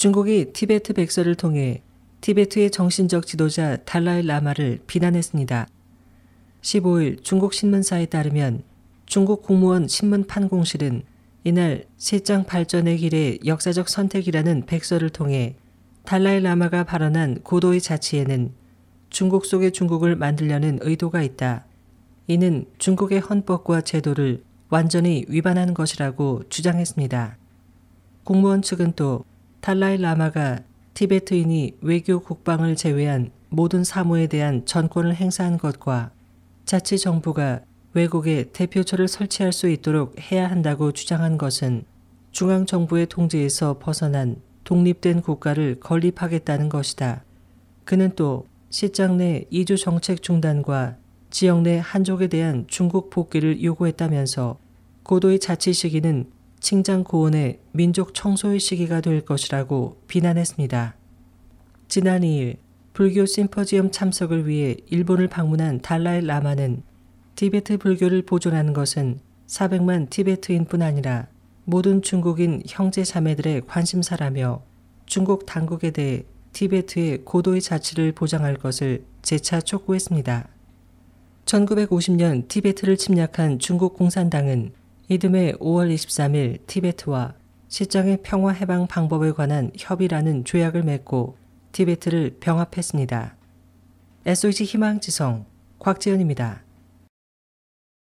중국이 티베트 백서를 통해 티베트의 정신적 지도자 달라이 라마를 비난했습니다. 15일 중국 신문사에 따르면 중국 국무원 신문 판공실은 이날 시짱 발전의 길의 역사적 선택이라는 백서를 통해 달라이 라마가 발언한 고도의 자치에는 중국 속의 중국을 만들려는 의도가 있다. 이는 중국의 헌법과 제도를 완전히 위반한 것이라고 주장했습니다. 국무원 측은 또 달라이 라마가 티베트인이 외교 국방을 제외한 모든 사무에 대한 전권을 행사한 것과 자치 정부가 외국에 대표처를 설치할 수 있도록 해야 한다고 주장한 것은 중앙 정부의 통제에서 벗어난 독립된 국가를 건립하겠다는 것이다. 그는 또 시장 내 이주 정책 중단과 지역 내 한족에 대한 중국 복귀를 요구했다면서 고도의 자치 시기는 칭장 고원의 민족 청소의 시기가 될 것이라고 비난했습니다. 지난 2일 불교 심포지엄 참석을 위해 일본을 방문한 달라이 라마는 티베트 불교를 보존하는 것은 400만 티베트인뿐 아니라 모든 중국인 형제 자매들의 관심사라며 중국 당국에 대해 티베트의 고도의 자치를 보장할 것을 재차 촉구했습니다. 1950년 티베트를 침략한 중국 공산당은 이듬해 5월 23일 티베트와 시장의 평화 해방 방법에 관한 협의라는 조약을 맺고 티베트를 병합했습니다. SOG 희망지성 곽지연입니다.